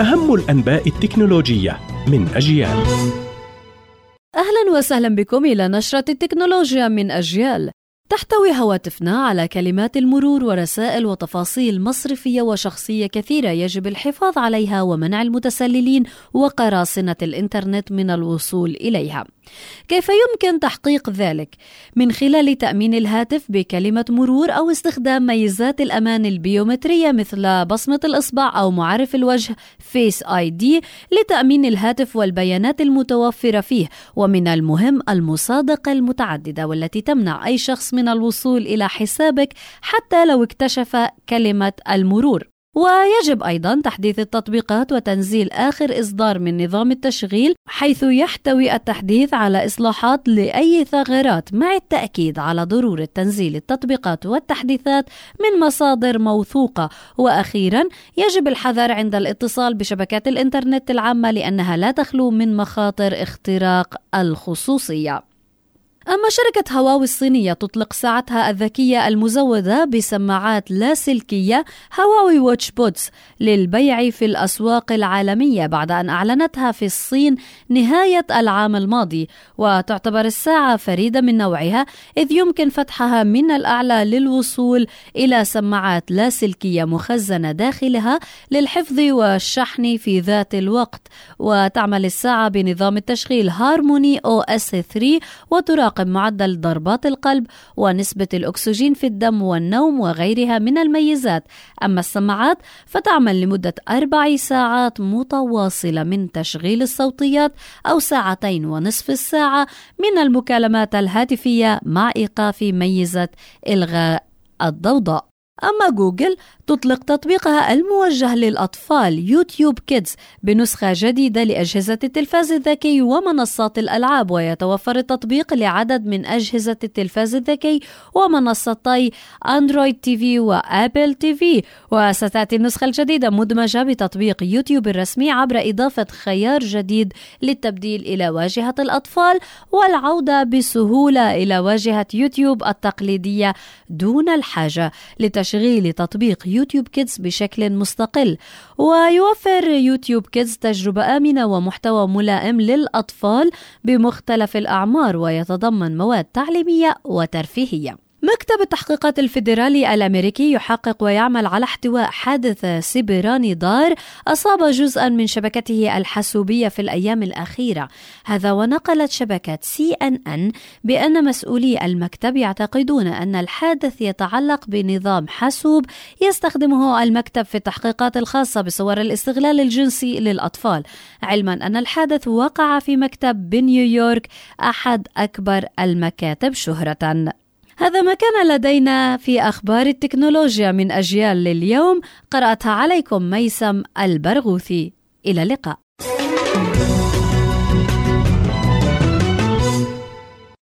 أهم الأنباء التكنولوجية من أجيال. أهلا وسهلا بكم إلى نشرة التكنولوجيا من أجيال. تحتوي هواتفنا على كلمات المرور ورسائل وتفاصيل مصرفية وشخصية كثيرة يجب الحفاظ عليها ومنع المتسللين وقراصنة الإنترنت من الوصول إليها. كيف يمكن تحقيق ذلك؟ من خلال تأمين الهاتف بكلمة مرور أو استخدام ميزات الأمان البيومترية مثل بصمة الإصبع أو معرف الوجه فيس آي دي لتأمين الهاتف والبيانات المتوفرة فيه ومن المهم المصادقة المتعددة والتي تمنع أي شخص من الوصول إلى حسابك حتى لو اكتشف كلمة المرور ويجب أيضا تحديث التطبيقات وتنزيل آخر إصدار من نظام التشغيل حيث يحتوي التحديث على إصلاحات لأي ثغرات مع التأكيد على ضرورة تنزيل التطبيقات والتحديثات من مصادر موثوقة. وأخيرا يجب الحذر عند الاتصال بشبكات الإنترنت العامة لأنها لا تخلو من مخاطر اختراق الخصوصية. أما شركة هواوي الصينية تطلق ساعتها الذكية المزودة بسماعات لاسلكية هواوي واتش بودز للبيع في الأسواق العالمية بعد أن أعلنتها في الصين نهاية العام الماضي وتعتبر الساعة فريدة من نوعها إذ يمكن فتحها من الأعلى للوصول إلى سماعات لاسلكية مخزنة داخلها للحفظ والشحن في ذات الوقت وتعمل الساعة بنظام التشغيل HarmonyOS 3 وتراقب يراقب معدل ضربات القلب ونسبة الأكسجين في الدم والنوم وغيرها من الميزات. أما السماعات فتعمل لمدة أربع ساعات متواصلة من تشغيل الصوتيات أو ساعتين ونصف الساعة من المكالمات الهاتفية مع إيقاف ميزة إلغاء الضوضاء. أما جوجل تطلق تطبيقها الموجه للأطفال YouTube Kids بنسخة جديدة لأجهزة التلفاز الذكي ومنصات الألعاب ويتوفر التطبيق لعدد من أجهزة التلفاز الذكي ومنصتي Android TV و Apple TV. وستأتي النسخة الجديدة مدمجة بتطبيق يوتيوب الرسمي عبر إضافة خيار جديد للتبديل إلى واجهة الأطفال والعودة بسهولة إلى واجهة يوتيوب التقليدية دون الحاجة. لتشغيل تطبيق YouTube Kids بشكل مستقل ويوفر YouTube Kids تجربة آمنة ومحتوى ملائم للأطفال بمختلف الأعمار ويتضمن مواد تعليمية وترفيهية. مكتب التحقيقات الفيدرالي الأمريكي يحقق ويعمل على احتواء حادث سيبراني ضار أصاب جزءا من شبكته الحاسوبية في الأيام الأخيرة، هذا ونقلت شبكة سي إن إن بأن مسؤولي المكتب يعتقدون أن الحادث يتعلق بنظام حاسوب يستخدمه المكتب في التحقيقات الخاصة بصور الاستغلال الجنسي للأطفال، علما أن الحادث وقع في مكتب بنيويورك أحد أكبر المكاتب شهرة. هذا ما كان لدينا في أخبار التكنولوجيا من أجيال لليوم. قرأتها عليكم ميسم البرغوثي. إلى اللقاء.